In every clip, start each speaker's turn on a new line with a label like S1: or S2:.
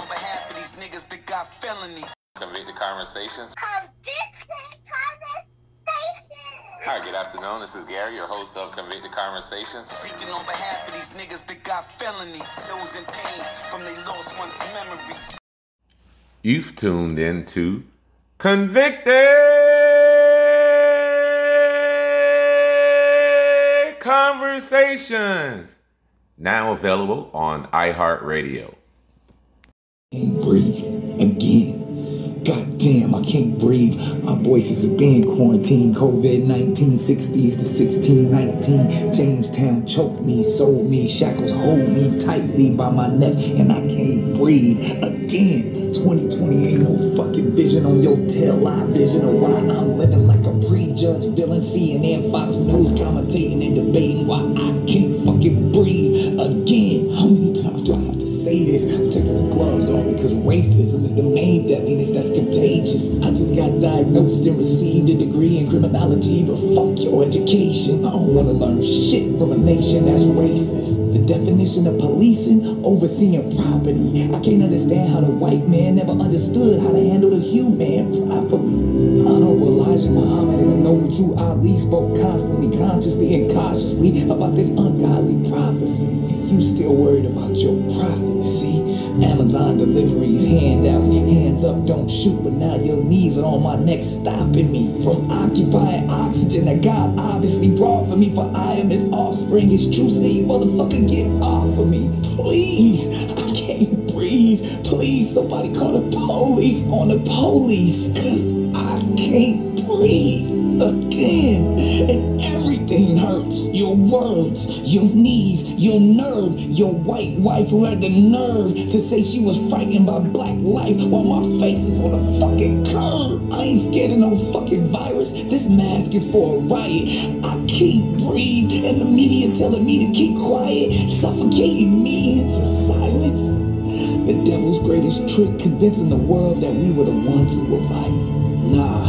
S1: on behalf of these niggas that got felonies.
S2: Convicted Conversations.
S3: Convicted Conversations.
S2: Hi, good afternoon. This is Gary, your host of Convicted Conversations.
S1: Speaking on behalf of these niggas that got felonies. Those in pains from their lost ones' memories.
S4: You've tuned into Convicted Conversations, now available on iHeartRadio.
S5: Can't breathe again. God damn, I can't breathe. My voices have been quarantined. COVID 19, 60s to 1619. Jamestown choked me, sold me, shackles hold me tightly by my neck, and I can't breathe again. 2020 ain't no fucking vision on your tail live vision of why I'm living like a prejudged villain. CNN, Fox News commentating and debating why I can't fucking racism is the main deadliness that's contagious. I just got diagnosed and received a degree in criminology, but fuck your education. I don't want to learn shit from a nation that's racist. The definition of policing, overseeing property. I can't understand how the white man never understood how to handle the human properly. Honorable Elijah Muhammad and the noble Drew Ali spoke constantly, consciously, and cautiously about this ungodly prophecy. And you still worried about your prophecy. Amazon deliveries, handouts, hands up, don't shoot, but now your knees are on my neck, stopping me from occupying oxygen that God obviously brought for me. For I am his offspring, his true seed, motherfucker, get off of me, please. I can't breathe. Please, somebody call the police on the police, cause I can't breathe again. And everything hurts. Your words, your knees, your nerve, your white wife who had the nerve to say she was frightened by black life while my face is on the fucking curb. I ain't scared of no fucking virus. This mask is for a riot. I can't breathe, and the media telling me to keep quiet, suffocating me into silence. The devil's greatest trick, convincing the world that we were the ones who were violent. Nah,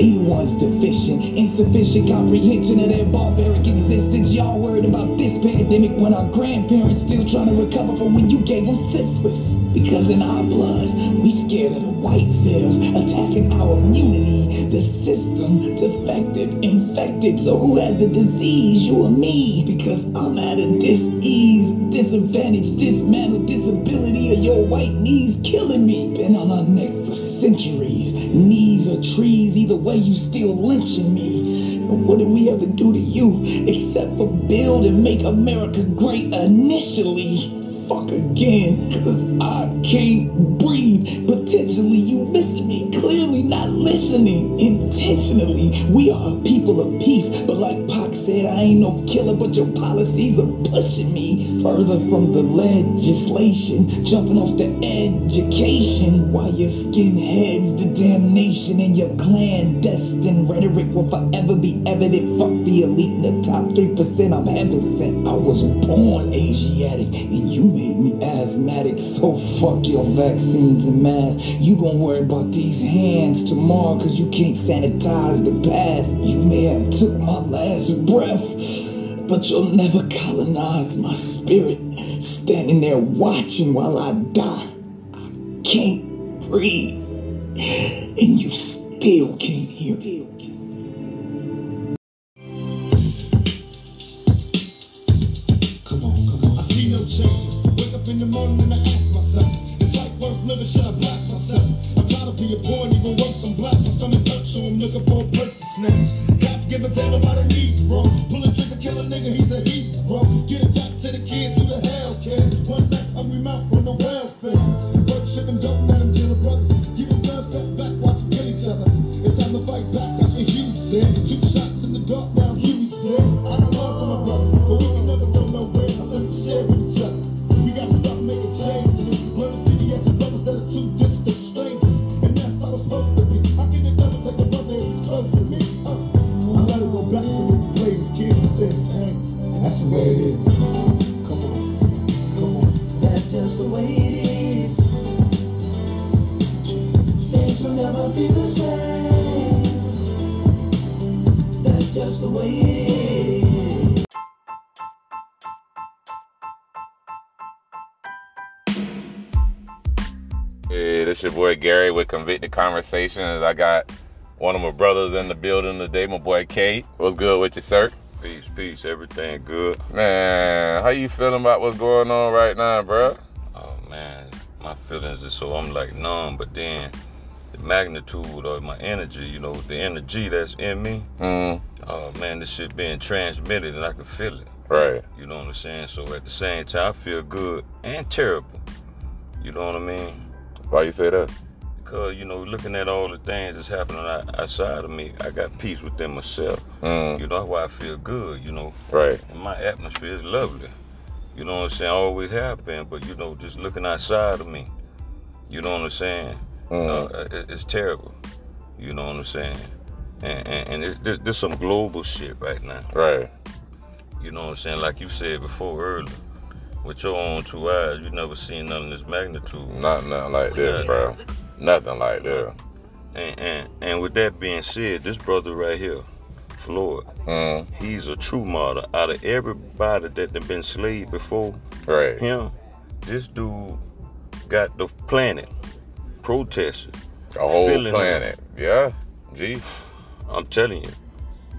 S5: they the ones deficient, insufficient comprehension of their barbaric existence. Y'all worried about this pandemic when our grandparents still trying to recover from when you gave them syphilis. Because in our blood, we scared of the white cells attacking our immunity. The system defective, infected. So who has the disease? You or me? Because I'm at a dis-ease, disadvantage, dismantle, disability of your white knees killing me. Been on my neck for centuries. Knees or trees, either way, you still lynching me. And what did we ever do to you except for build and make America great initially? Fuck again, cause I can't breathe. Potentially, you missing me. Clearly, not listening. Intentionally, we are a people of peace. But like Pac said, I ain't no killer, but your policies are pushing me further from the legislation, jumping off the education. While your skinheads, the damnation, and your clandestine rhetoric will forever be evident. Fuck the elite in the top 3%. I'm heaven sent. I was born Asiatic, and you asthmatic. So fuck your vaccines and masks. You gon' worry about these hands tomorrow, cause you can't sanitize the past. You may have took my last breath, but you'll never colonize my spirit. Standing there watching while I die. I can't breathe, and you still can't hear
S6: back to when we kids, but then it that's the way it is. Come on, come on.
S7: That's just the way it is. Things will never be the same. That's just the way it is.
S4: Hey, this your boy Gary with Convicted Conversations. I got one of my brothers in the building today, my boy Kate. What's good with you, sir?
S8: Peace, peace, everything good.
S4: Man, how you feeling about what's going on right now, bro?
S8: Oh man, my feelings is so I'm like numb, but then the magnitude of my energy, you know, the energy that's in me,
S4: Mm,
S8: oh man, this shit being transmitted and I can feel it.
S4: right.
S8: You know what I'm saying? So at the same time, I feel good and terrible. You know what I mean?
S4: Why you say that?
S8: Because, you know, looking at all the things that's happening outside of me, I got peace within myself.
S4: Mm,
S8: You know, that's why I feel good, you know.
S4: right.
S8: And my atmosphere is lovely. You know what I'm saying? I always have been, but you know, just looking outside of me, you know what I'm saying?
S4: Mm.
S8: Uh, it, it's terrible. You know what I'm saying? And, and, and it, there- there's some global shit right now.
S4: Right.
S8: You know what I'm saying? Like you said before earlier, with your own two eyes, you never seen nothing this magnitude.
S4: Not nothing like this, bro. Nothing like that.
S8: And, and and with that being said, this brother right here, Floyd,
S4: Mm,
S8: he's a true martyr. Out of everybody that done been slaved before,
S4: right.
S8: him, this dude got the planet protesting.
S4: A whole planet. Yeah. Gee.
S8: I'm telling you.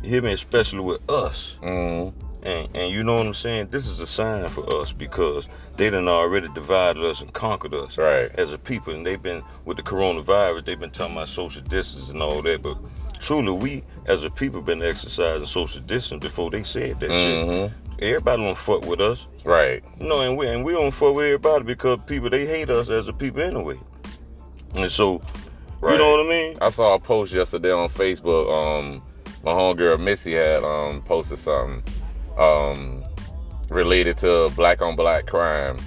S8: You hear me? Especially with us.
S4: Mm,
S8: And and you know what I'm saying? This is a sign for us because they done already divided us and conquered us
S4: Right.
S8: as a people. And they've been with the coronavirus, they've been talking about social distance and all that. But truly we as a people been exercising social distance before they said that shit.
S4: mhm.
S8: Everybody don't fuck with us.
S4: Right.
S8: No, and we and we don't fuck with everybody because people they hate us as a people anyway. And so
S4: Right.
S8: you know what I mean?
S4: I saw a post yesterday on Facebook. Um, my homegirl Missy had um posted something um related to black on black crime,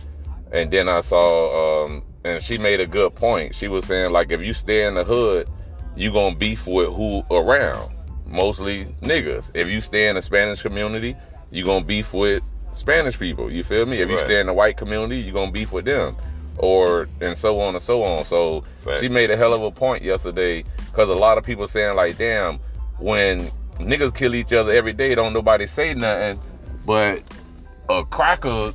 S4: and then I saw um and she made a good point. She was saying like if you stay in the hood, you gonna beef with who around, mostly niggas. If you stay in the Spanish community, you gonna beef with Spanish people. You feel me? If you
S8: Right.
S4: stay in the white community, you gonna beef with them. Or and so on and so on. So
S8: Fact.
S4: she made a hell of a point yesterday because a lot of people saying like, damn, when niggas kill each other every day, don't nobody say nothing. But a cracker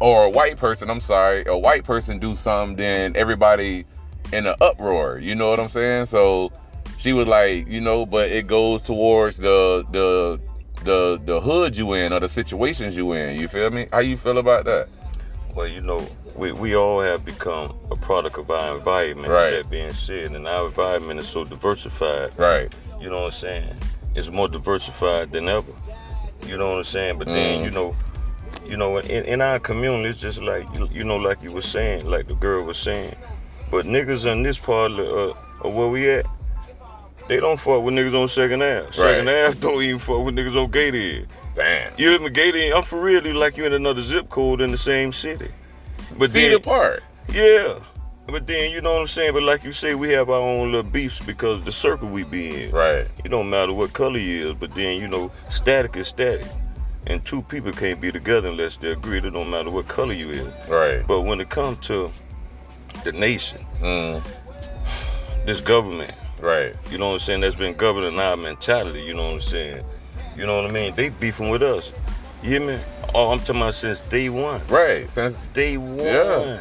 S4: or a white person, I'm sorry, a white person do something, then everybody in an uproar. You know what I'm saying? So she was like, you know, but it goes towards the the the the hood you in or the situations you in. You feel me? How you feel about that?
S8: Well, you know, we, we all have become a product of our environment.
S4: Right.
S8: That being said, and our environment is so diversified.
S4: Right.
S8: You know what I'm saying? It's more diversified than ever. You know what I'm saying? But then
S4: Mm.
S8: you know, you know, in, in our community, it's just like you, you know, like you were saying, like the girl was saying. But niggas in this part of, the, uh, of where we at, they don't fuck with niggas on Second Ave. Second
S4: Right.
S8: Ave don't even fuck with niggas on Gated.
S4: Damn.
S8: You in Gated, I'm for real, you like you in another zip code in the same city. But
S4: Feet
S8: then,
S4: apart.
S8: yeah. But then you know what I'm saying. But like you say, we have our own little beefs because the circle we be in.
S4: Right.
S8: It don't matter what color you is, but then you know, static is static. And two people can't be together unless they agree. It don't matter what color you is.
S4: Right.
S8: But when it comes to the nation,
S4: Mm,
S8: this government,
S4: right.
S8: you know what I'm saying, that's been governing our mentality, you know what I'm saying? You know what I mean? They beefing with us. You hear me? Oh, I'm talking about since day one.
S4: Right. Since
S8: Day one.
S4: Yeah.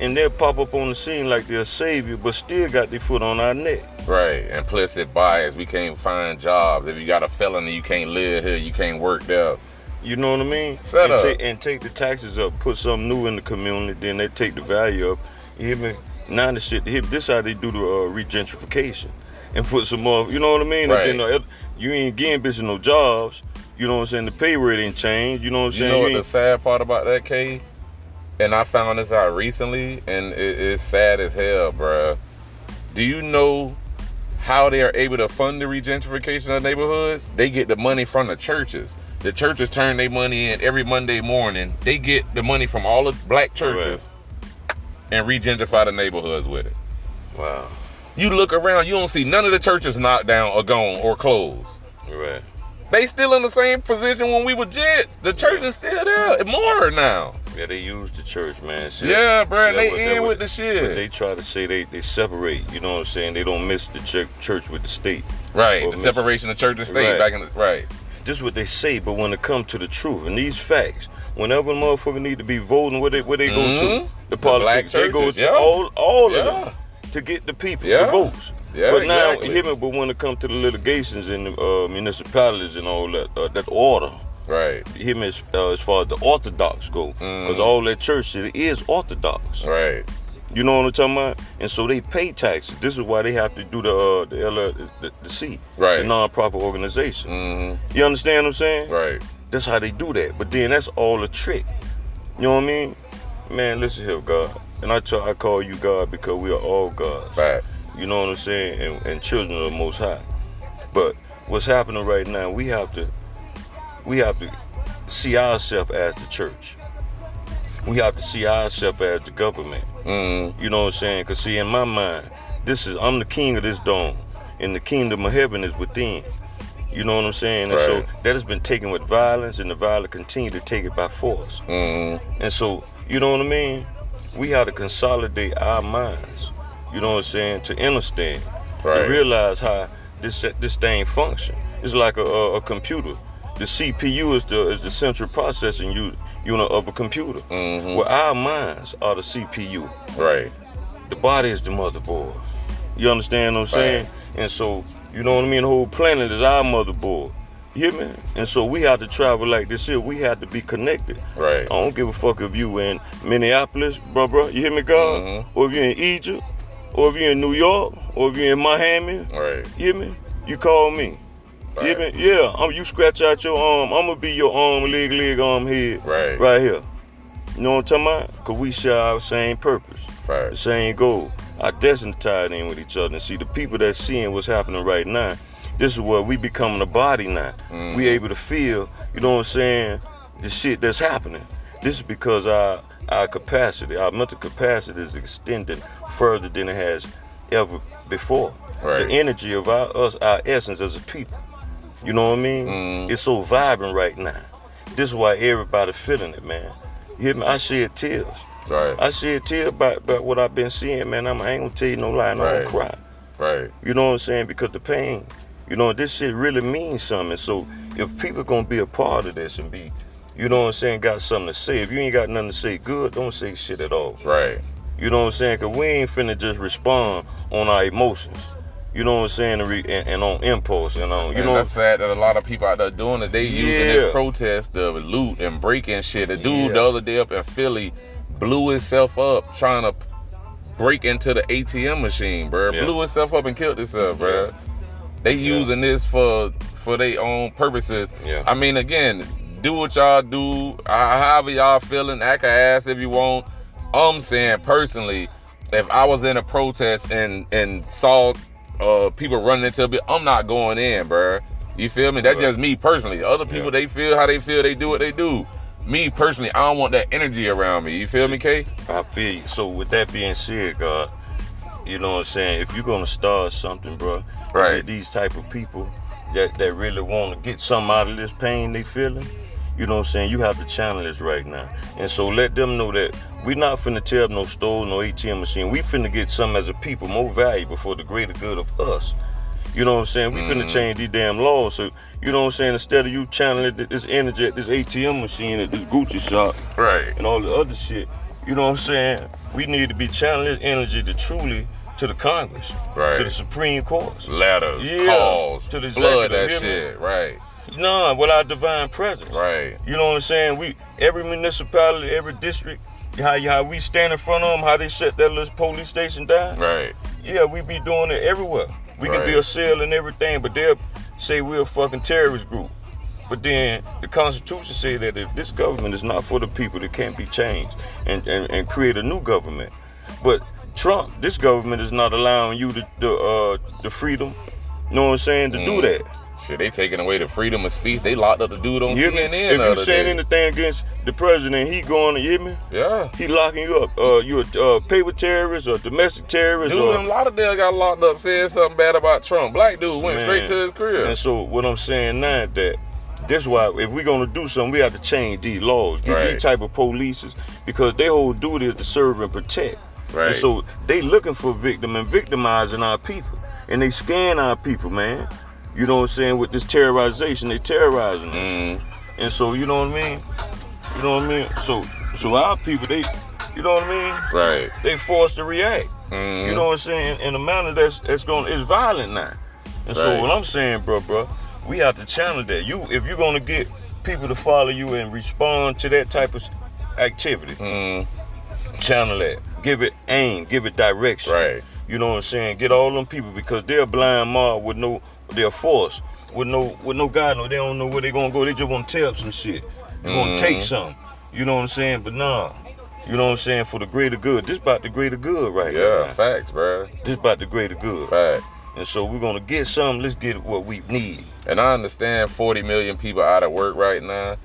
S8: And they'll pop up on the scene like they're a savior, but still got their foot on our neck.
S4: Right, implicit bias. We can't find jobs. If you got a felony, you can't live here. You can't work there.
S8: You know what I mean?
S4: Set
S8: and,
S4: up.
S8: ta- and take the taxes up, put something new in the community, then they take the value up. You hear me? Now the shit, here- this how they do the uh, regentrification and put some more. You know what I mean?
S4: Right.
S8: Then, uh, you ain't getting bitches no jobs. You know what I'm saying? The pay rate ain't changed. You know what I'm saying?
S4: You know what the sad part about that, K? And I found this out recently, and it, it's sad as hell, bruh. Do you know how they are able to fund the regentrification of neighborhoods? They get the money from the churches. The churches turn their money in every Monday morning. They get the money from all the black churches and regentrify the neighborhoods with it.
S8: wow.
S4: You look around, you don't see none of the churches knocked down or gone or closed.
S8: Right.
S4: They still in the same position when we were jets. The church is still there, more now.
S8: Yeah, they use the church, man. See,
S4: Yeah, bruh,
S8: see,
S4: they
S8: what-
S4: in
S8: what-
S4: with the shit.
S8: They try to say they, they separate. You know what I'm saying? They don't miss the church, church with the state.
S4: Right, the separation of church and state
S8: Right.
S4: back in the right.
S8: This is what they say, but when it comes to the truth and these facts, whenever a motherfucker need to be voting, where they where they go to
S4: mm-hmm.
S8: the
S4: The
S8: politics,
S4: black
S8: they go to
S4: yeah.
S8: all all of them to get the people
S4: Yeah.
S8: the votes.
S4: Yeah,
S8: but now,
S4: exactly.
S8: hear me, but when it comes to the litigations in the uh, municipalities and all that, uh, that order,
S4: Right.
S8: hear me, as, uh, as far as the Orthodox go, because
S4: Mhm.
S8: all that church shit is Orthodox.
S4: Right.
S8: You know what I'm talking about? And so they pay taxes. This is why they have to do the uh, the, L- the, the C,
S4: Right.
S8: the non-profit organization.
S4: Mm-hmm.
S8: You understand what I'm saying?
S4: Right.
S8: That's how they do that. But then that's all a trick. You know what I mean? Man, listen here, God. And I try, I call you God because we are all gods.
S4: Facts.
S8: You know what I'm saying? And, and children of the Most High. But what's happening right now? We have to, we have to see ourselves as the church. We have to see ourselves as the government.
S4: Mm-hmm.
S8: You know what I'm saying? Cause see, in my mind, this is I'm the king of this dome, and the kingdom of heaven is within. You know what I'm saying? And so that has been taken with violence, and the violent continue to take it by force.
S4: Mm-hmm.
S8: And so, you know what I mean? We have to consolidate our minds. You know what I'm saying? To understand,
S4: Right.
S8: to realize how this this thing function. It's like a, a, a computer. The CPU is the is the central processing unit of a computer.
S4: Mhm.
S8: Well, our minds are the CPU.
S4: Right.
S8: The body is the motherboard. You understand what I'm saying?
S4: Facts.
S8: And so, you know what I mean? The whole planet is our motherboard. You hear me? And so we have to travel like this here. We have to be connected.
S4: Right.
S8: I don't give a fuck if you in Minneapolis, bro, bro. You hear me, God?
S4: Mhm.
S8: Or if you're in Egypt, or if you're in New York, or if you're in Miami.
S4: Right.
S8: You hear me? You call me. You hear me?
S4: Right.
S8: Yeah. Um, you scratch out your arm. I'm gonna be your arm, leg, leg, arm, head.
S4: Right.
S8: Right here. You know what I'm talking about? Cause we share our same purpose Right.
S4: the
S8: same goal. Our destiny tied in with each other. And see, the people that seeing what's happening right now, this is where we becoming a body now.
S4: Mm-hmm.
S8: We able to feel, you know what I'm saying, the shit that's happening. This is because our our capacity, our mental capacity is extended further than it has ever before.
S4: Right.
S8: The energy of our us, our essence as a people. You know what I mean?
S4: Mhm.
S8: It's so vibrant right now. This is why everybody feeling it, man. You hear me? I shed tears.
S4: Right.
S8: I shed tears about, about what I've been seeing, man. I'm, I ain't gonna tell you no lie, I
S4: Right.
S8: cry.
S4: Right.
S8: You know what I'm saying? Because the pain, you know, this shit really means something. So if people gonna be a part of this and be, you know what I'm saying, got something to say. If you ain't got nothing to say good, don't say shit at all.
S4: Right.
S8: You know what I'm saying? Cause we ain't finna just respond on our emotions. You know what I'm saying? And, re- and, and on impulse you know. you
S4: and
S8: know.
S4: that's sad that a lot of people out there doing it. They using this protest to loot and breaking shit. A dude
S8: Yeah.
S4: the other day up in Philly blew himself up trying to break into the ATM machine, bro.
S8: Yeah.
S4: Blew himself up and killed himself, bro.
S8: Yeah.
S4: They using this for for their own purposes.
S8: Yeah.
S4: I mean, again, do what y'all do. However y'all feeling, act a ass if you want. I'm saying personally, if I was in a protest and and saw uh people running into a bit, I'm not going in, bruh. You feel me? That's just me personally. Other people,
S8: Yeah.
S4: they feel how they feel. They do what they do. Me personally, I don't want that energy around me. You feel me, K?
S8: I feel you. So with that being said, God, you know what I'm saying? If you're gonna start something, bro,
S4: Right.
S8: get these type of people that, that really want to get something out of this pain they feeling, you know what I'm saying? You have to channel this right now. And so let them know that we not finna tear up no store, no ATM machine. We finna get something as a people more valuable for the greater good of us. You know what I'm saying? We finna mm-hmm. change these damn laws. So, you know what I'm saying? Instead of you channeling this energy at this ATM machine at this Gucci shop,
S4: Right.
S8: and all the other shit. You know what I'm saying? We need to be channeling this energy to truly to the Congress,
S4: Right.
S8: to the Supreme Court.
S4: Letters,
S8: Yeah,
S4: calls,
S8: to the executive,
S4: that shit. Right.
S8: Nah, with our divine presence.
S4: Right.
S8: You know what I'm saying? We every municipality, every district, how how we stand in front of them, how they shut that little police station down.
S4: Right.
S8: Yeah, we be doing it everywhere. We can be a cell and everything, but they'll say we're a fucking terrorist group. But then the Constitution say that if this government is not for the people, it can't be changed and, and, and create a new government. But Trump, this government is not allowing you the the, uh, the freedom, you know what I'm saying, to do
S4: Mm.
S8: that.
S4: Shit, they taking away the freedom of speech. They locked up the dude on
S8: You?
S4: CNN.
S8: If you saying anything against the president, he going to you me?
S4: yeah.
S8: He locking you up. Uh, you a uh, paper terrorist or domestic terrorist
S4: Dude
S8: or
S4: in Lauderdale got locked up saying something bad about Trump. Black dude went
S8: Man.
S4: straight to his crib.
S8: And so what I'm saying now that this why if we're gonna do something, we have to change these laws. Get
S4: Right.
S8: these type of polices because their whole duty is to serve and protect.
S4: Right.
S8: And so they looking for victim and victimizing our people. And they scan our people, man. You know what I'm saying? With this terrorization, they terrorizing us.
S4: Mm,
S8: And so you know what I mean? You know what I mean? So so our people they you know what I mean?
S4: Right.
S8: They forced to react.
S4: Mhm.
S8: You know what I'm saying? In a manner that's that's going it's violent now. And so what I'm saying, bro, bro, we have to channel that. You if you're gonna get people to follow you and respond to that type of activity,
S4: Mm,
S8: channel that. Give it aim, give it direction.
S4: right.
S8: You know what I'm saying? Get all them people because they're blind mob with no they're forced. With no with no God, no, they don't know where they're gonna go. They just wanna tear up some shit. They
S4: Mhm.
S8: wanna take some. You know what I'm saying? But nah. You know what I'm saying? For the greater good. This about the greater good right here.
S4: Yeah, facts, bro.
S8: This about the greater good.
S4: Facts.
S8: And so we're gonna get some. let's get what we need.
S4: And I understand 40 million people out of work right now,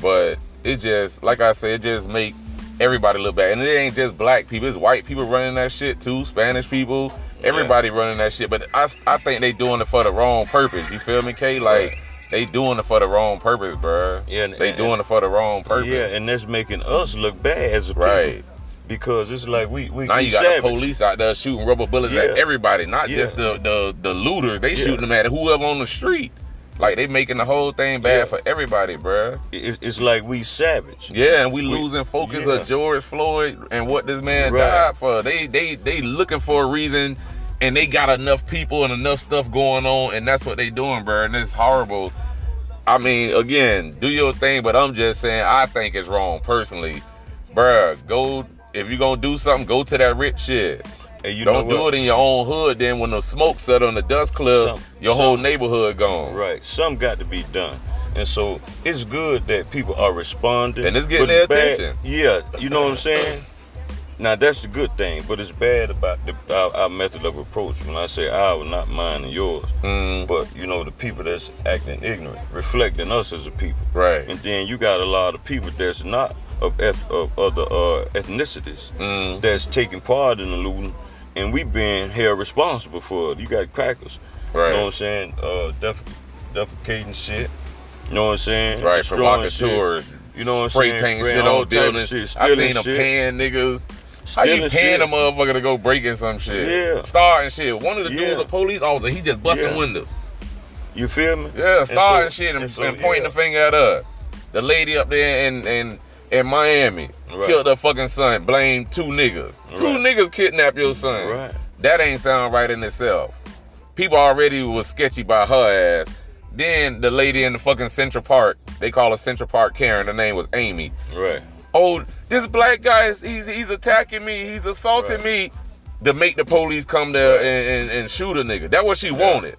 S4: but it just, like I said, it just make everybody look bad. And it ain't just black people, it's white people running that shit too, Spanish people, everybody running that shit. But I, I think they doing it for the wrong purpose. You feel me, K? Like, they doing it for the wrong purpose, bruh.
S8: Yeah, and-
S4: They
S8: and-
S4: doing it for the wrong purpose.
S8: Yeah, and that's making us look bad as a people. Because it's like we we
S4: Now
S8: we
S4: you got
S8: savage.
S4: the police out there shooting rubber bullets at everybody, not
S8: Yeah.
S4: just the the the looters. They
S8: Yeah.
S4: shooting them at whoever on the street. Like they making the whole thing bad
S8: Yeah.
S4: for everybody, bruh.
S8: It- it's like we savage.
S4: Yeah, and we
S8: We-
S4: losing focus
S8: yeah.
S4: of George Floyd and what this man
S8: Right.
S4: died for. They they they looking for a reason, and they got enough people and enough stuff going on, and that's what they doing, bro. And it's horrible. I mean, again, do your thing, but I'm just saying I think it's wrong personally, bruh. Go if you're gonna do something, go to that rich shit.
S8: And you
S4: Don't do it in your own hood. Then when the smoke settle and the dust clear,
S8: Some-
S4: your whole neighborhood gone.
S8: Right. Some got to be done. And so it's good that people are responding.
S4: And it's getting their
S8: bad-
S4: attention.
S8: Yeah, you know what I'm saying? Now that's the good thing, but it's bad about the, our, our method of approach. When I say ours, not mine and yours,
S4: Mm,
S8: but you know the people that's acting ignorant, reflecting us as a people.
S4: right.
S8: And then you got a lot of people that's not of, eth- of other uh, ethnicities
S4: Mm,
S8: that's taking part in the looting, and we being held responsible for it. You got crackers,
S4: right.
S8: you know what I'm saying? Uh, def- defecating shit. You know what I'm saying?
S4: Right,
S8: Destroying shit.
S4: provocateurs.
S8: You know what I'm saying?
S4: spray
S8: painting
S4: shit
S8: all
S4: on buildings.
S8: shit,
S4: I seen them
S8: shit.
S4: paying niggas. How you paying a motherfucker to go breaking some shit?
S8: Yeah.
S4: Star and shit. One of the dudes,
S8: Yeah.
S4: a police officer, he just busting
S8: Yeah.
S4: windows.
S8: You feel me?
S4: Yeah,
S8: star
S4: And
S8: so-
S4: shit and,
S8: and so,
S4: and pointing
S8: yeah.
S4: the finger at us. The lady up there in in, in Miami
S8: Right.
S4: killed her fucking son. Blame two niggas. Two
S8: Right.
S4: niggas kidnapped your son.
S8: Right.
S4: That ain't sound right in itself. People already was sketchy by her ass. Then the lady in the fucking Central Park, they call her Central Park Karen. Her name was Amy.
S8: Right.
S4: oh, this black guy is he's he's attacking me, he's assaulting
S8: Right.
S4: me, to make the police come there and, and, and shoot a nigga. That's what she wanted.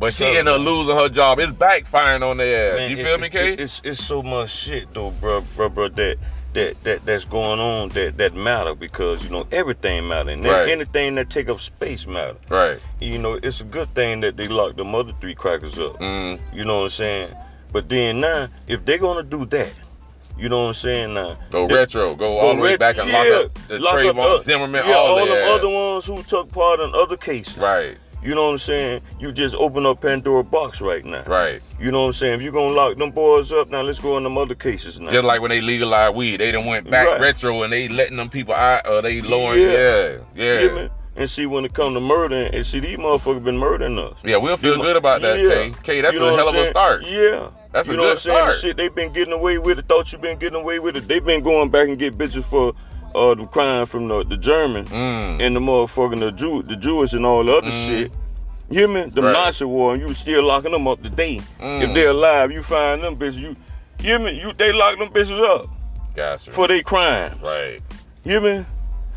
S4: But she ended up losing her job. It's backfiring on their ass.
S8: Man,
S4: you
S8: it-
S4: feel me,
S8: it- It's it's so much shit though, bro, bro, bro, that that that that's going on that that matter because you know everything matter and
S4: Right.
S8: anything that take up space matter.
S4: right.
S8: You know, it's a good thing that they locked the other three crackers up.
S4: Mm,
S8: You know what I'm saying? But then now, if they're gonna do that, you know what I'm saying now?
S4: go
S8: they-
S4: retro. Go all the way back and
S8: yeah,
S4: lock up the
S8: lock up
S4: Trayvon
S8: the-
S4: Zimmerman,
S8: yeah,
S4: all,
S8: all
S4: ass.
S8: other ones who took part in other cases.
S4: Right,
S8: You know what I'm saying? You just open up Pandora box right now.
S4: right.
S8: You know what I'm saying? If you're gonna lock them boys up, now let's go in them other cases now.
S4: Just like when they legalized weed, they done went back
S8: Right.
S4: retro and they letting them people out or they lowering.
S8: Yeah.
S4: Yeah, yeah,
S8: me? And see when it come to murdering, and see these motherfuckers been murdering us.
S4: yeah. We'll feel
S8: You know-
S4: good about that,
S8: Yeah.
S4: K. K, that's
S8: You know
S4: a hell of a start.
S8: Yeah.
S4: That's
S8: you
S4: a
S8: know
S4: good
S8: what I'm saying? The
S4: start.
S8: shit they been getting away with it. Thought you been getting away with it. They been going back and get bitches for uh the crime from the the German
S4: Mm.
S8: and the motherfucking the Jew the Jewish and all the other
S4: Mm.
S8: shit. You hear me? The
S4: Right.
S8: Nazi war, and you still locking them up today.
S4: Mm.
S8: If they're alive, you find them bitches. You, you hear me? You they lock them bitches up
S4: Gotcha.
S8: for their crimes.
S4: right,
S8: You hear me?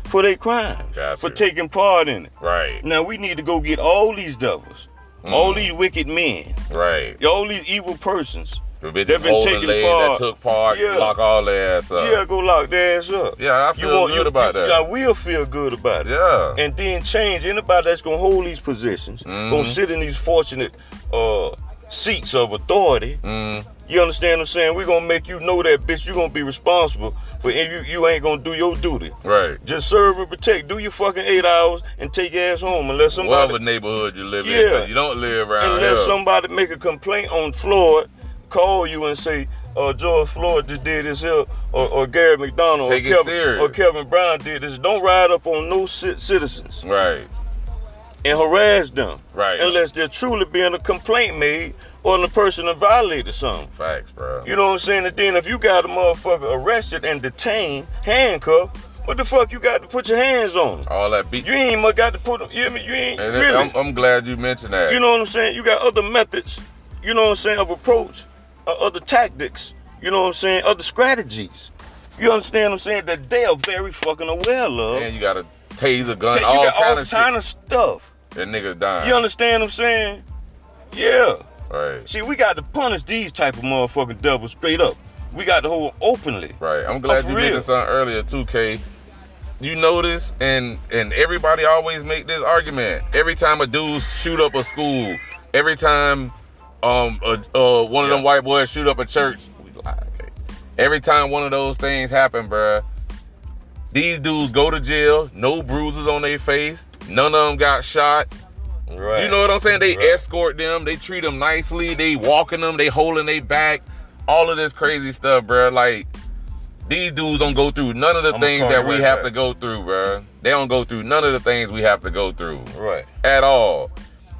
S8: For their crimes.
S4: Gotcha.
S8: For taking part in it.
S4: right,
S8: Now we need to go get all these devils, all
S4: Mm.
S8: these wicked men,
S4: right.
S8: all these evil persons.
S4: The bitches
S8: They've been taking part.
S4: that took part,
S8: Yeah.
S4: lock all their ass up.
S8: yeah, go lock their ass up.
S4: Yeah, I feel good about that.
S8: I will feel good about it.
S4: Yeah.
S8: And then change anybody that's gonna hold these positions,
S4: Mhm.
S8: gonna sit in these fortunate uh, seats of authority.
S4: Mm,
S8: You understand what I'm saying? We're gonna make you know that bitch. You're gonna be responsible for if you you ain't gonna do your duty.
S4: right.
S8: Just serve and protect. Do your fucking eight hours and take your ass home unless somebody
S4: Whatever neighborhood you live in,
S8: Yeah.
S4: 'cause you don't live around
S8: unless
S4: here.
S8: somebody make a complaint on Floyd, call you and say, uh, George Floyd just did this here, or, or Gary McDonald, or, Kevin, or Kevin Brown did this. Don't ride up on no ci- citizens
S4: right,
S8: and harass them
S4: right.
S8: unless there truly being a complaint made or the person that violated something.
S4: Facts, bro.
S8: You know what I'm saying? And then if you got a motherfucker arrested and detained, handcuffed, what the fuck you got to put your hands on?
S4: All that beat.
S8: You ain't much got to put them. You, hear me? you ain't
S4: And
S8: really.
S4: I'm, I'm glad you mentioned that.
S8: You know what I'm saying? You got other methods, you know what I'm saying, of approach, Uh, other tactics, you know what I'm saying, other strategies. You understand what I'm saying? That they are very fucking aware of.
S4: and you got a taser gun,
S8: you
S4: all
S8: got
S4: kind
S8: all
S4: of
S8: kind of stuff.
S4: That niggas dying.
S8: You understand what I'm saying? Yeah.
S4: Right.
S8: See, we got to punish these type of motherfucking devils straight up. We got to hold openly.
S4: Right. I'm glad
S8: for
S4: you
S8: real.
S4: mentioned something earlier 2K. You notice, and and everybody always make this argument. Every time a dude shoot up a school, every time um uh, one of them white boys shoot up a church. Every time one of those things happen, bruh, these dudes go to jail, no bruises on their face, none of them got shot.
S8: Right.
S4: You know what I'm saying? They
S8: Right.
S4: escort them, they treat them nicely, they walking them, they holding their back, all of this crazy stuff, bruh. Like these dudes don't go through none of the
S8: I'ma
S4: things that we
S8: right
S4: have
S8: back.
S4: to go through, bruh. They don't go through none of the things we have to go through
S8: Right.
S4: at all.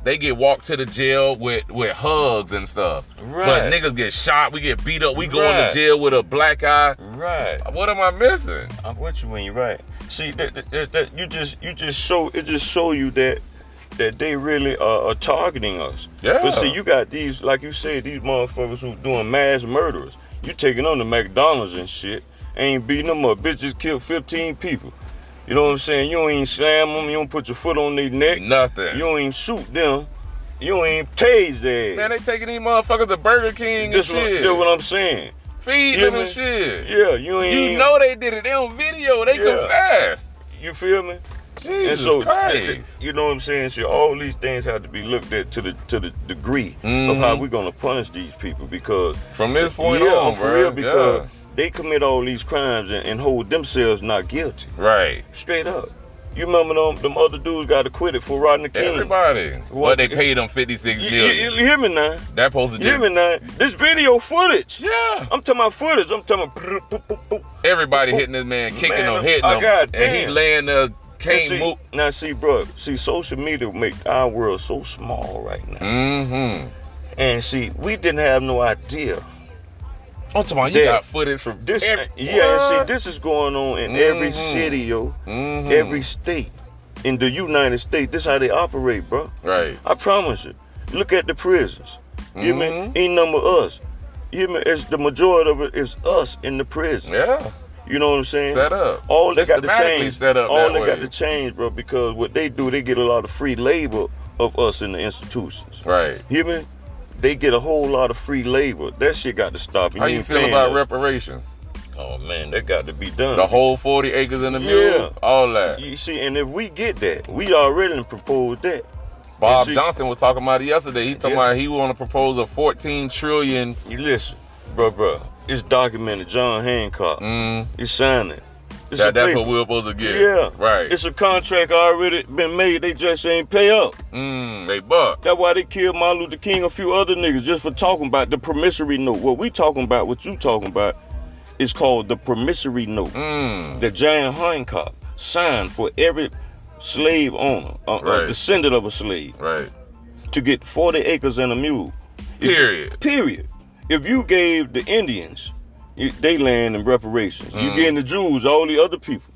S4: They get walked to the jail with with hugs and stuff.
S8: Right.
S4: But niggas get shot, we get beat up, we go
S8: Right.
S4: into jail with a black eye.
S8: Right.
S4: What am I missing?
S8: I'm with you when you're right. See, that, that, that, you just you just show it just show you that that they really are, are targeting us.
S4: Yeah.
S8: But see, you got these, like you said, these motherfuckers who doing mass murderers. You taking them to McDonald's and shit, ain't beating them up. Bitches killed 15 people. You know what I'm saying? You ain't slam them. You don't put your foot on their neck.
S4: Nothing.
S8: You ain't shoot them. You ain't tase their
S4: Man, they taking these motherfuckers to Burger King
S8: This
S4: and
S8: what,
S4: shit.
S8: this what I'm saying.
S4: Feed them and shit.
S8: Yeah, you ain't.
S4: You know they did it. They on video. They
S8: Yeah.
S4: confessed.
S8: You feel me?
S4: Jesus
S8: and so,
S4: Christ.
S8: you know what I'm saying? So all these things have to be looked at to the to the degree of how
S4: Mhm.
S8: we're gonna punish these people because
S4: From this point
S8: yeah,
S4: on,
S8: for real, because
S4: Yeah.
S8: They commit all these crimes and, and hold themselves not guilty.
S4: Right.
S8: Straight up. You remember them, them other dudes got acquitted for Rodney King.
S4: Everybody.
S8: What-
S4: they paid them 56
S8: You,
S4: million.
S8: you- you hear me now?
S4: that to
S8: You hear me now? This video footage.
S4: Yeah.
S8: I'm talking about footage. I'm talking about. boop, boop, boop.
S4: Everybody hitting this man, kicking
S8: Man,
S4: him, hitting
S8: I
S4: him. and he laying there, can't
S8: see,
S4: move.
S8: Now see, bro, see, social media make our world so small right now.
S4: Mm-hmm.
S8: And see, we didn't have no idea.
S4: I'm talking about you got footage from
S8: This,
S4: every,
S8: yeah, and
S4: What?
S8: see, this is going on in every
S4: Mhm.
S8: city, yo,
S4: Mhm.
S8: every state in the United States. This how they operate, bro.
S4: Right.
S8: I promise you. Look at the prisons. You hear me?
S4: Mhm.
S8: Ain't number us. You mean? It's the majority of it is us in the prison.
S4: Yeah.
S8: You know what I'm saying?
S4: Set up.
S8: All they got to change.
S4: set up
S8: all
S4: that
S8: they
S4: way.
S8: got to change, bro, because what they do, they get a lot of free labor of us in the institutions.
S4: Right.
S8: Hear me? They get a whole lot of free labor. That shit got to stop.
S4: You How you feel about
S8: us.
S4: reparations?
S8: Oh man, that got to be done.
S4: The whole 40 acres in the
S8: Yeah.
S4: All that.
S8: You see, and if we get that, we already proposed that.
S4: Bob
S8: see-
S4: Johnson was talking about it yesterday. He's talking
S8: Yeah.
S4: about he want to propose a 14 trillion.
S8: You listen, bro, bro. It's documented. John Hancock.
S4: Mm,
S8: He signed it.
S4: That, that's what we're supposed to get.
S8: Yeah.
S4: Right.
S8: It's a contract already been made. They just ain't pay up.
S4: mm, they buck.
S8: That's why they killed Martin Luther King, a few other niggas, just for talking about the promissory note. What we talking about, what you talking about, is called the promissory note
S4: Mm,
S8: that John Hancock signed for every slave owner, a, a descendant of a slave,
S4: right.
S8: to get 40 acres and a mule. If-
S4: Period.
S8: period. If you gave the Indians they land in reparations, you gave the Jews, all the other people.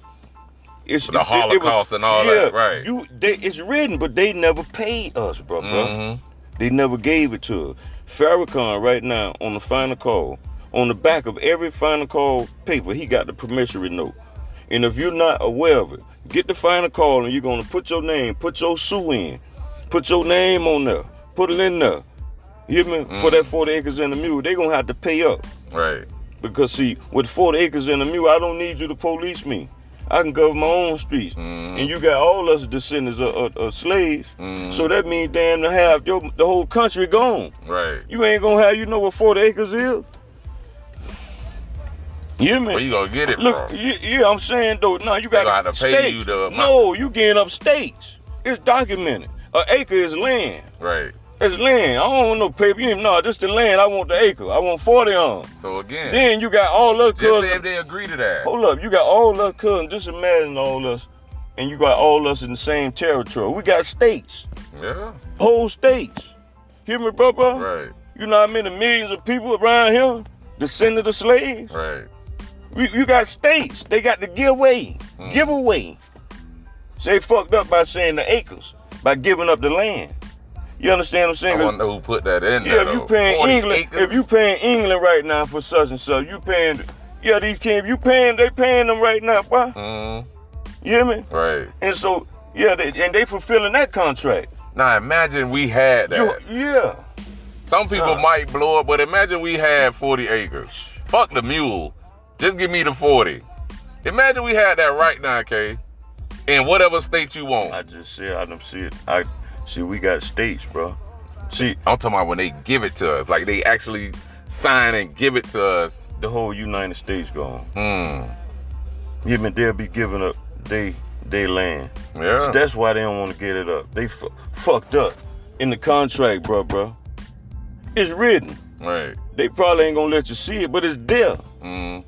S8: It's
S4: Mm. The Holocaust and all
S8: yeah,
S4: that, right.
S8: You, they, it's written, but they never paid us, bro.
S4: Mhm.
S8: They never gave it to us. Farrakhan right now on the final call, on the back of every final call paper, he got the promissory note. And if you're not aware of it, get the final call and you're gonna put your name, put your sue in, put your name on there, put it in there. You hear me? For that 40 acres and a mule, they gonna have to pay up.
S4: Right.
S8: Because see, with 40 acres and a mule, I don't need you to police me. I can cover my own streets.
S4: Mhm.
S8: And you got all us descendants of, of, of slaves.
S4: Mhm.
S8: So that means damn to have your the whole country gone.
S4: Right.
S8: You ain't gonna have you know what 40 acres is? You hear me?
S4: Where you gonna get it
S8: Look,
S4: from?
S8: yeah, I'm saying though, no, you got
S4: gonna have to pay
S8: states.
S4: you the amount.
S8: No, you getting up states. It's documented. An acre is land.
S4: Right.
S8: It's land. I don't want no paper. You ain't no, this the land. I want the acre. I want 40 on.
S4: So again,
S8: Then you got all us cousins.
S4: just say if they agree to that.
S8: Hold up, you got all us cousins. Just imagine all us, and you got all us in the same territory. We got states,
S4: Yeah.
S8: whole states. Hear me, bro, bro?
S4: Right.
S8: You know how many millions of people around here descended of the slaves?
S4: Right.
S8: You, you got states. They got the giveaway.
S4: Mm.
S8: Giveaway. So they fucked up by saying the acres, by giving up the land. You understand what I'm saying?
S4: I want to know who put that in
S8: Yeah,
S4: there.
S8: if you paying England,
S4: acres?
S8: if you paying England right now for such and such, you paying, yeah, these kids, you paying, they paying them right now, boy.
S4: Mhm.
S8: You hear me?
S4: Right.
S8: And so, yeah, they, and they fulfilling that contract.
S4: Now imagine we had
S8: You,
S4: that.
S8: yeah,
S4: Some people
S8: Nah.
S4: might blow up, but imagine we had 40 acres. Fuck the mule. Just give me the 40. Imagine we had that right now, K. In whatever state you want.
S8: I just see, I don't see it. I see, we got states, bro. See,
S4: I'm talking about when they give it to us. Like they actually sign and give it to us.
S8: the whole United States gone.
S4: Hmm.
S8: Me? They'll be giving up they they land.
S4: Yeah.
S8: So that's why they don't want to get it up. They fu- fucked up in the contract, bro, bro. It's written.
S4: right.
S8: They probably ain't gonna let you see it, but it's there.
S4: Mm.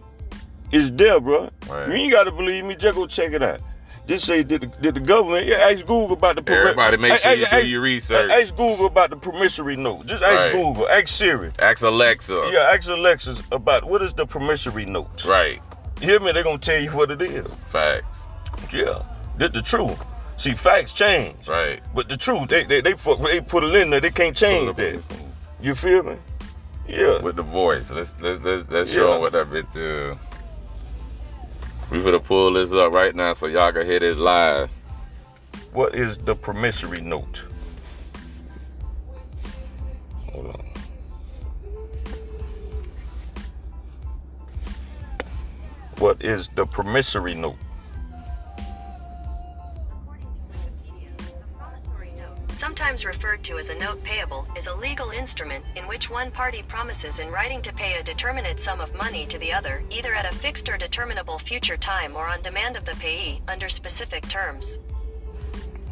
S8: It's there, bro.
S4: Right.
S8: You ain't gotta believe me. Just go check it out. Just say did the, did the government? Yeah, ask Google about the. permi-
S4: Everybody make
S8: Ask-
S4: sure you
S8: ask-
S4: do
S8: ask-
S4: your research.
S8: Ask Google about the promissory note. Just ask
S4: Right.
S8: Google. Ask Siri.
S4: Ask Alexa.
S8: Yeah, ask Alexis about what is the promissory note.
S4: Right.
S8: You hear me? They're gonna tell you what it is.
S4: Facts.
S8: Yeah, that's the truth. See, facts change.
S4: Right.
S8: But the truth, they they they, fuck, they put it in there. They can't change that. You feel me? Yeah.
S4: With the voice. Let's let's let's, let's
S8: Yeah.
S4: show 'em what that bitch is. We finna pull this up right now so y'all can hear this live.
S8: What is the promissory note? Hold on. What is the promissory note?
S9: Sometimes referred to as a note payable, is a legal instrument in which one party promises in writing to pay a determinate sum of money to the other, either at a fixed or determinable future time or on demand of the payee, under specific terms.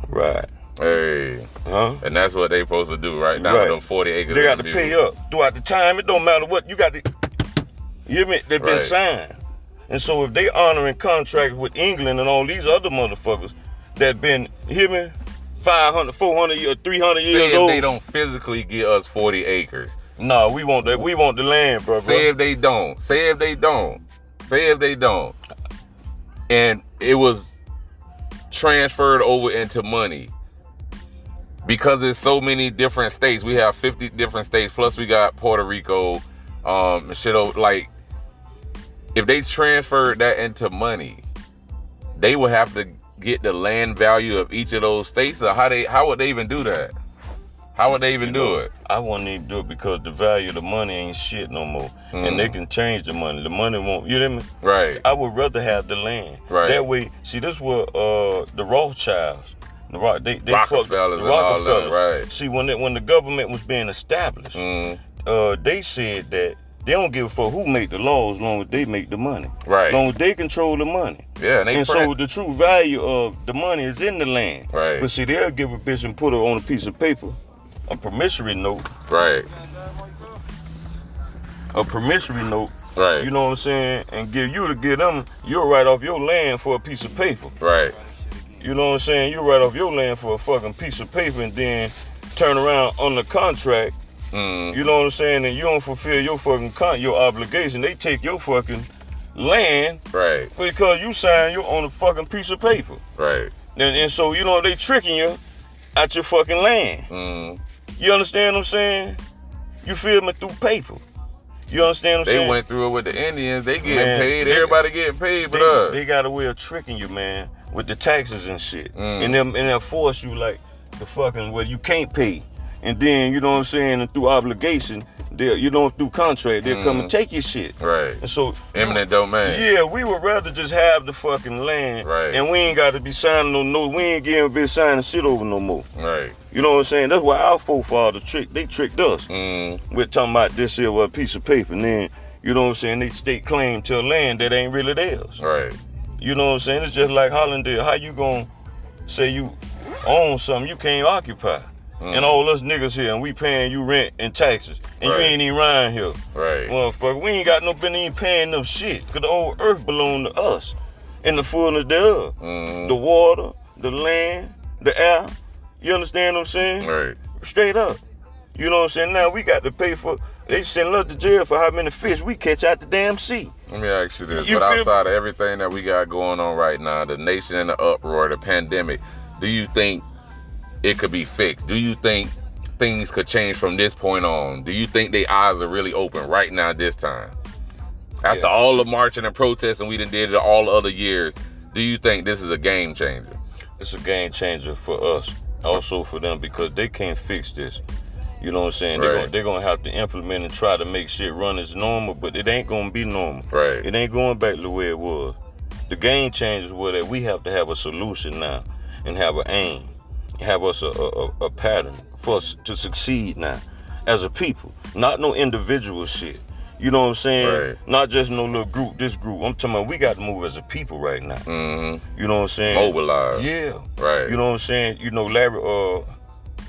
S8: Right.
S4: Hey.
S8: Huh?
S4: And that's what they supposed to do right now
S8: Right.
S4: with them 40 acres.
S8: They got to pay up throughout the time. It don't matter what you got to. You hear me? They've been
S4: Right.
S8: signed, and so if they honoring contracts with England and all these other motherfuckers that been you hear me, 500, 400 years, 300
S4: Say
S8: years
S4: if
S8: old.
S4: they don't physically give us 40 acres.
S8: No, we want that. We want the land, bro.
S4: Say if they don't. Say if they don't. Say if they don't. And it was transferred over into money. Because there's so many different states. We have 50 different states, plus we got Puerto Rico, um, and shit over like if they transferred that into money, they would have to get the land value of each of those states. Or how they how would they even do that? How would they even do it?
S8: I won't even do it because the value of the money ain't shit no more, and they can change the money. The money won't. You know what I mean?
S4: Right.
S8: I would rather have the land.
S4: Right.
S8: That way, see, this what uh the Rothschilds, the Rock, they they fucked
S4: Rockefellers
S8: the
S4: and all them, right.
S8: See, when it, when the government was being established,
S4: Mm,
S8: uh, they said that they don't give a fuck who make the laws, as long as they make the money.
S4: Right.
S8: As long as they control the money.
S4: yeah, and they
S8: And so the true value of the money is in the land.
S4: Right.
S8: But see, they'll give a bitch and put her on a piece of paper, a promissory note,
S4: right,
S8: a promissory note.
S4: right,
S8: You know what I'm saying? And give you to give them, you'll write off your land for a piece of paper.
S4: right,
S8: You know what I'm saying? You write off your land for a fucking piece of paper and then turn around on the contract.
S4: Mm,
S8: You know what I'm saying? And you don't fulfill your fucking con- your obligation. They take your fucking land
S4: right,
S8: because you signed you on a fucking piece of paper.
S4: right,
S8: And, and so you know they tricking you out your fucking land.
S4: mm.
S8: You understand what I'm saying? You feel me through paper. You understand what I'm
S4: They
S8: saying?
S4: They went through it with the Indians. They getting
S8: Man,
S4: paid.
S8: they-
S4: Everybody getting paid but
S8: they,
S4: us.
S8: they got a way of tricking you, man, with the taxes and shit.
S4: Mm.
S8: And them and they'll force you like the fucking well you can't pay. And then you know what I'm saying, and through obligation, they you know through contract, they'll come and take your shit.
S4: Mm. right.
S8: And so
S4: Eminent domain.
S8: Yeah, we would rather just have the fucking land.
S4: Right.
S8: And we ain't gotta be signing no no we ain't getting been signing shit over no more.
S4: Right.
S8: You know what I'm saying? That's why our forefathers tricked they tricked us.
S4: Mm,
S8: We're talking about this here with a piece of paper, and then you know what I'm saying, they state claim to a land that ain't really theirs.
S4: right.
S8: You know what I'm saying? It's just like Hollandale. How you gonna say you own something you can't occupy? And all us niggas here, and we paying you rent and taxes, and
S4: Right.
S8: you ain't even around here.
S4: Right.
S8: Motherfucker, we ain't got no even paying them shit. Cause the old earth belong to us. In the fullness thereof.
S4: Mm,
S8: The water, the land, the air. You understand what I'm saying?
S4: right.
S8: Straight up. You know what I'm saying? Now we got to pay for. They send us to jail for how many fish we catch out the damn sea.
S4: Let me ask you this:
S8: You
S4: But outside of everything that we got going on right now, the nation in the uproar, the pandemic, do you think it could be fixed? Do you think things could change from this point on? Do you think their eyes are really open right now this time? After
S8: Yeah.
S4: all the marching and protesting we done did it all the other years, do you think this is a game changer?
S8: It's a game changer for us, also for them because they can't fix this. You know what I'm saying? They're gonna, they're gonna have to implement and try to make shit run as normal, but it ain't gonna be normal.
S4: Right.
S8: It ain't going back to the way it was. The game changers were that we have to have a solution now and have an aim, have us a, a, a- pattern for us to succeed now as a people, not no individual shit. You know what I'm saying?
S4: Right.
S8: Not just no little group, this group. I'm talking about we got to move as a people right now.
S4: Mm-hmm.
S8: You know what I'm saying?
S4: Mobilize.
S8: Yeah.
S4: Right.
S8: You know what I'm saying? You know, Larry, uh,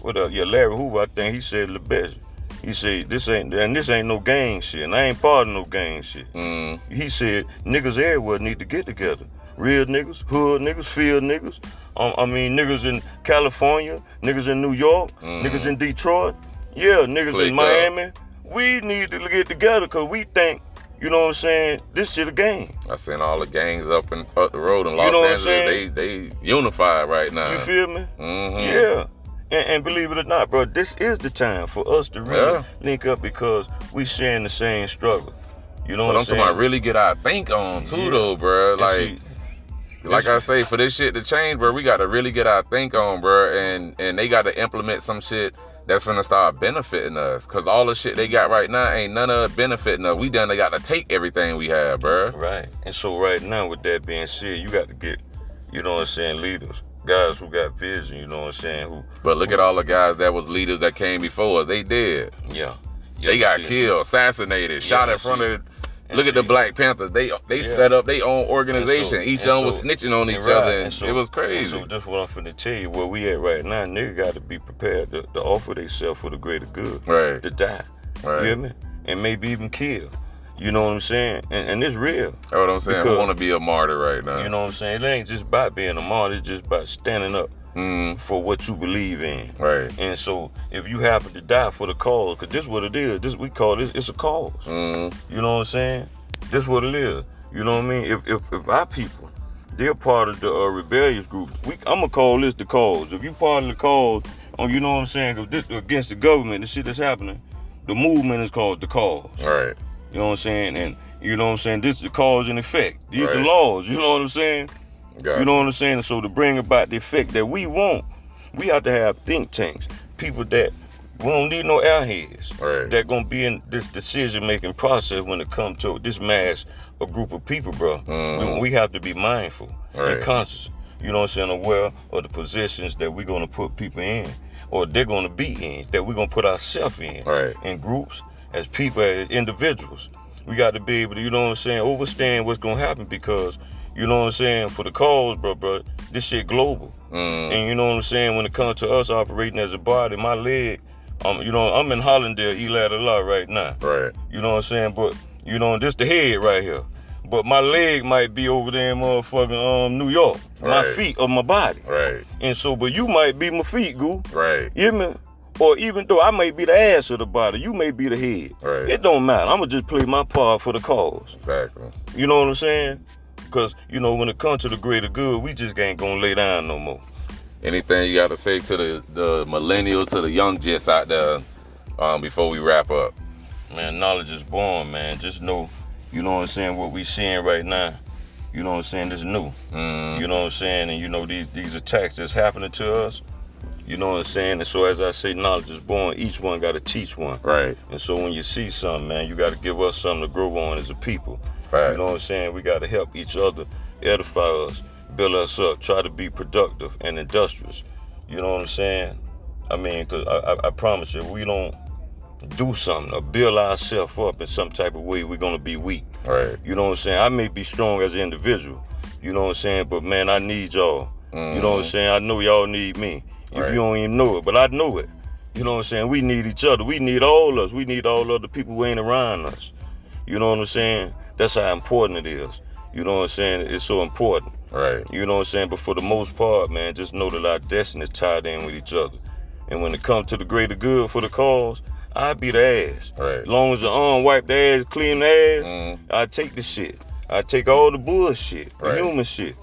S8: what uh, yeah, Larry Hoover, I think he said the best. He said, this ain't, and this ain't no gang shit, and I ain't part of no gang shit.
S4: Mm,
S8: He said, niggas everywhere need to get together. Real niggas, hood niggas, field niggas. Um, I mean, niggas in California, niggas in New York, niggas in Detroit. Yeah, niggas in
S4: up.
S8: Miami. We need to get together because we think, you know what I'm saying, this shit a game.
S4: I seen all the gangs up and up the road in Los
S8: know what I'm
S4: Angeles. They they unified right now.
S8: You feel me?
S4: Mhm.
S8: Yeah. And, and believe it or not, bro, this is the time for us to really
S4: Yeah.
S8: link up because we sharing the same struggle. You know
S4: But
S8: what
S4: I'm
S8: I'm
S4: talking about really get our think on too,
S8: Yeah.
S4: though, bro. Like,
S8: see,
S4: like I say, for this shit to change, bro, we got to really get our think on, bro, and and they got to implement some shit that's gonna start benefiting us. Cause all the shit they got right now ain't none of it benefiting us. We done they got to take everything we have, bro.
S8: Right. And so right now, with that being said, you got to get, you know what I'm saying, leaders, guys who got vision. You know what I'm saying? Who,
S4: But look at all the guys that was leaders that came before us. They did.
S8: yeah,
S4: They got
S8: see it.
S4: killed, assassinated, shot in front
S8: see
S4: of.
S8: And
S4: Look at the Black Panthers. They they
S8: Yeah.
S4: set up their own organization.
S8: And
S4: each
S8: so-
S4: one
S8: and
S4: was snitching on each
S8: right,
S4: other, and,
S8: so-
S4: it was crazy.
S8: So that's what I'm finna tell you. Where we at right now, nigga got to be prepared to, to offer themselves for the greater good.
S4: Right.
S8: To die.
S4: Right.
S8: You hear me? And maybe even kill. You know what I'm saying? And, and it's real.
S4: That's what I'm saying.
S8: Because-
S4: I want to be a martyr right now.
S8: You know what I'm saying? It ain't just about being a martyr. It's just about standing up
S4: Mm,
S8: for what you believe in.
S4: right.
S8: And so, if you happen to die for the cause, because this what it is. This we call this. It's a cause.
S4: Mm,
S8: You know what I'm saying? This what it is. You know what I mean? If if, if our people, they're part of the uh, rebellious group, we I'm gonna call this the cause. If you part of the cause, oh, you know what I'm saying? 'Cause this, against the government, the shit that's happening, the movement is called the cause.
S4: right.
S8: You know what I'm saying? And you know what I'm saying? This is the cause and effect. These the laws. You know what I'm saying?
S4: Got
S8: You know what I'm saying? So to bring about the effect that we want, we have to have think tanks, people that we don't need no airheads
S4: Right.
S8: that gonna be in this decision making process when it comes to this mass a group of people, bro.
S4: Mhm.
S8: We, we have to be mindful
S4: Right.
S8: and conscious. You know what I'm saying? Aware of the positions that we're gonna put people in, or they're gonna be in, that we're gonna put ourselves in,
S4: Right.
S8: in groups, as people, as individuals. We got to be able to, you know what I'm saying, overstand what's gonna happen because, you know what I'm saying, for the cause, bro, bro, this shit global.
S4: Mm,
S8: And you know what I'm saying, when it comes to us operating as a body, my leg, um, you know, I'm in Hallandale, Eli a lot right now.
S4: right.
S8: You know what I'm saying? But you know, this the head right here. But my leg might be over there in motherfucking um New York.
S4: Right.
S8: My feet of my body.
S4: Right.
S8: And so, but you might be my feet, goo.
S4: Right.
S8: You hear me? Or even though I may be the ass of the body, you may be the head.
S4: Right.
S8: It don't matter. I'ma just play my part for the cause.
S4: Exactly.
S8: You know what I'm saying? Because, you know, when it comes to the greater good, we just ain't gonna lay down no more.
S4: Anything you got to say to the the millennials, to the young jits out there, um, before we wrap up?
S8: Man, knowledge is born, man. Just know, you know what I'm saying, what we seeing right now, you know what I'm saying, this new.
S4: Mm,
S8: You know what I'm saying? And you know, these these attacks that's happening to us, you know what I'm saying? And so as I say, knowledge is born, each one gotta teach one.
S4: right.
S8: And so when you see something, man, you gotta give us something to grow on as a people.
S4: Right.
S8: You know what I'm saying? We gotta help each other, edify us, build us up, try to be productive and industrious. You know what I'm saying? I mean, cause I, I, I promise you, if we don't do something or build ourselves up in some type of way, we're gonna be weak.
S4: Right.
S8: You know what I'm saying? I may be strong as an individual. You know what I'm saying? But man, I need y'all. You know what I'm mm-hmm. saying? I know y'all need me. If
S4: Right.
S8: you don't even know it, but I know it. You know what I'm saying? We need each other. We need all of us. We need all other people who ain't around us. You know what I'm saying? That's how important it is. You know what I'm saying? It's so important.
S4: Right.
S8: You know what I'm saying? But for the most part, man, just know that our destiny is tied in with each other. And when it comes to the greater good for the cause, I beat the ass.
S4: Right.
S8: As Long as the arm wipe the ass, clean the ass,
S4: Mhm.
S8: I take the shit. I take all the bullshit, the
S4: Right.
S8: human shit.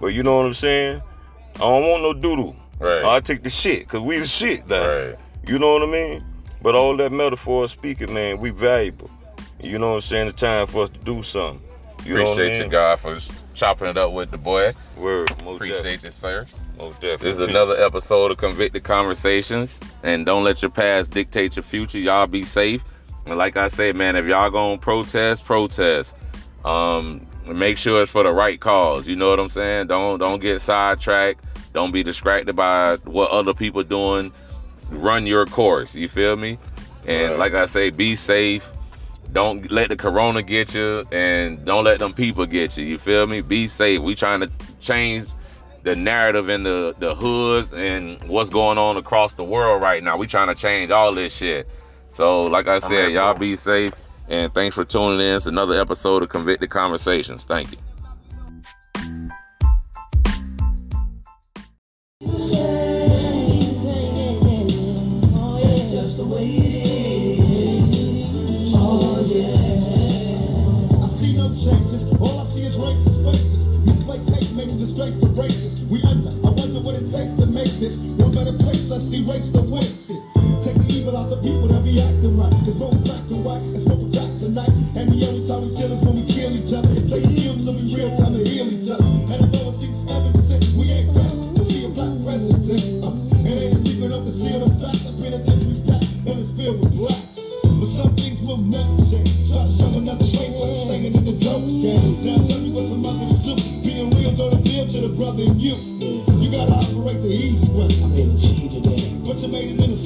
S8: But you know what I'm saying? I don't want no doodle.
S4: Right.
S8: I take the shit, cause we the shit, dog.
S4: Right.
S8: You know what I mean? But all that metaphor speaking, man, we valuable. You know what I'm saying? It's time for us to do something. You know what I
S4: Appreciate
S8: mean?
S4: you, God, for chopping it up with the boy.
S8: Word, most
S4: Appreciate you, sir.
S8: Most definitely.
S4: This is another episode of Convicted Conversations. And don't let your past dictate your future. Y'all be safe. And like I said, man, if y'all gonna protest, protest. Um, make sure it's for the right cause. You know what I'm saying? Don't don't get sidetracked. Don't be distracted by what other people doing. Run your course. You feel me? And
S8: Right.
S4: like I say, be safe. Don't let the corona get you, and don't let them people get you. You feel me? Be safe. We trying to change the narrative in the the hoods and what's going on across the world right now. We trying to change all this shit. So, like I said, y'all be safe, and thanks for tuning in. It's another episode of Convicted Conversations. Thank you.
S7: Is
S6: faces. Misplaced hate makes disgrace to races. We under. I wonder what it takes to make this one better place. Let's erase the wasted. Take the evil out the people that be acting right. Cause both black and white and smoke a jack tonight. And the only time we chill is when we kill each other. It takes appeal to the brother in you. You gotta operate the easy way.
S7: I made a G today.
S6: But you made it in a